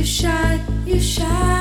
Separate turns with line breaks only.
You shot, you
shot.